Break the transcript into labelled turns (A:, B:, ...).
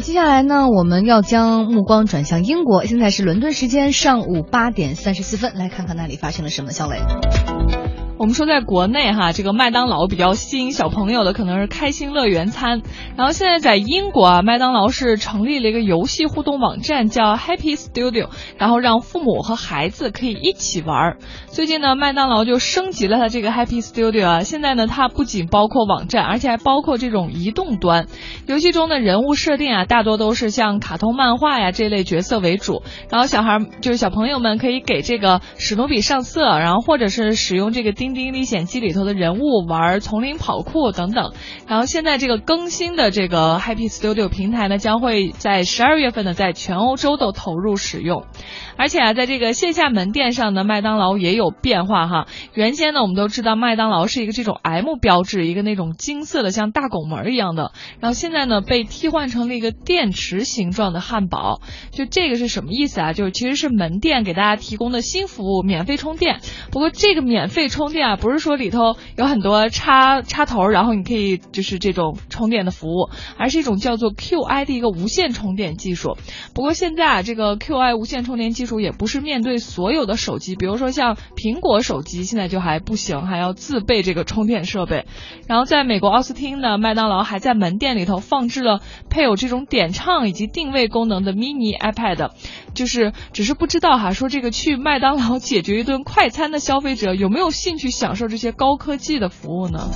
A: 接下来呢，我们要将目光转向英国。现在是伦敦时间上午八点三十四分，来看看那里发生了什么。小雷。
B: 我们说，在国内哈，这个麦当劳比较吸引小朋友的可能是开心乐园餐。然后现在在英国啊，麦当劳是成立了一个游戏互动网站，叫 Happy Studio，然后让父母和孩子可以一起玩。最近呢，麦当劳就升级了它这个 Happy Studio 啊，现在呢，它不仅包括网站，而且还包括这种移动端。游戏中的人物设定啊，大多都是像卡通漫画呀这类角色为主。然后小孩就是小朋友们可以给这个史努比上色，然后或者是使用这个丁。《丁历险记》里头的人物玩丛林跑酷等等，然后现在这个更新的这个 Happy Studio 平台呢，将会在十二月份呢，在全欧洲都投入使用。而且啊，在这个线下门店上呢，麦当劳也有变化哈。原先呢，我们都知道麦当劳是一个这种 M 标志，一个那种金色的像大拱门一样的。然后现在呢，被替换成了一个电池形状的汉堡。就这个是什么意思啊？就是其实是门店给大家提供的新服务，免费充电。不过这个免费充电啊，不是说里头有很多插插头，然后你可以就是这种充电的服务，而是一种叫做 QI 的一个无线充电技术。不过现在啊，这个 QI 无线充电技术也不是面对所有的手机，比如说像苹果手机现在就还不行，还要自备这个充电设备。然后在美国奥斯汀呢，麦当劳还在门店里头放置了配有这种点唱以及定位功能的 mini iPad，就是只是不知道哈，说这个去麦当劳解决一顿快餐的消费者有没有兴趣去享受这些高科技的服务呢？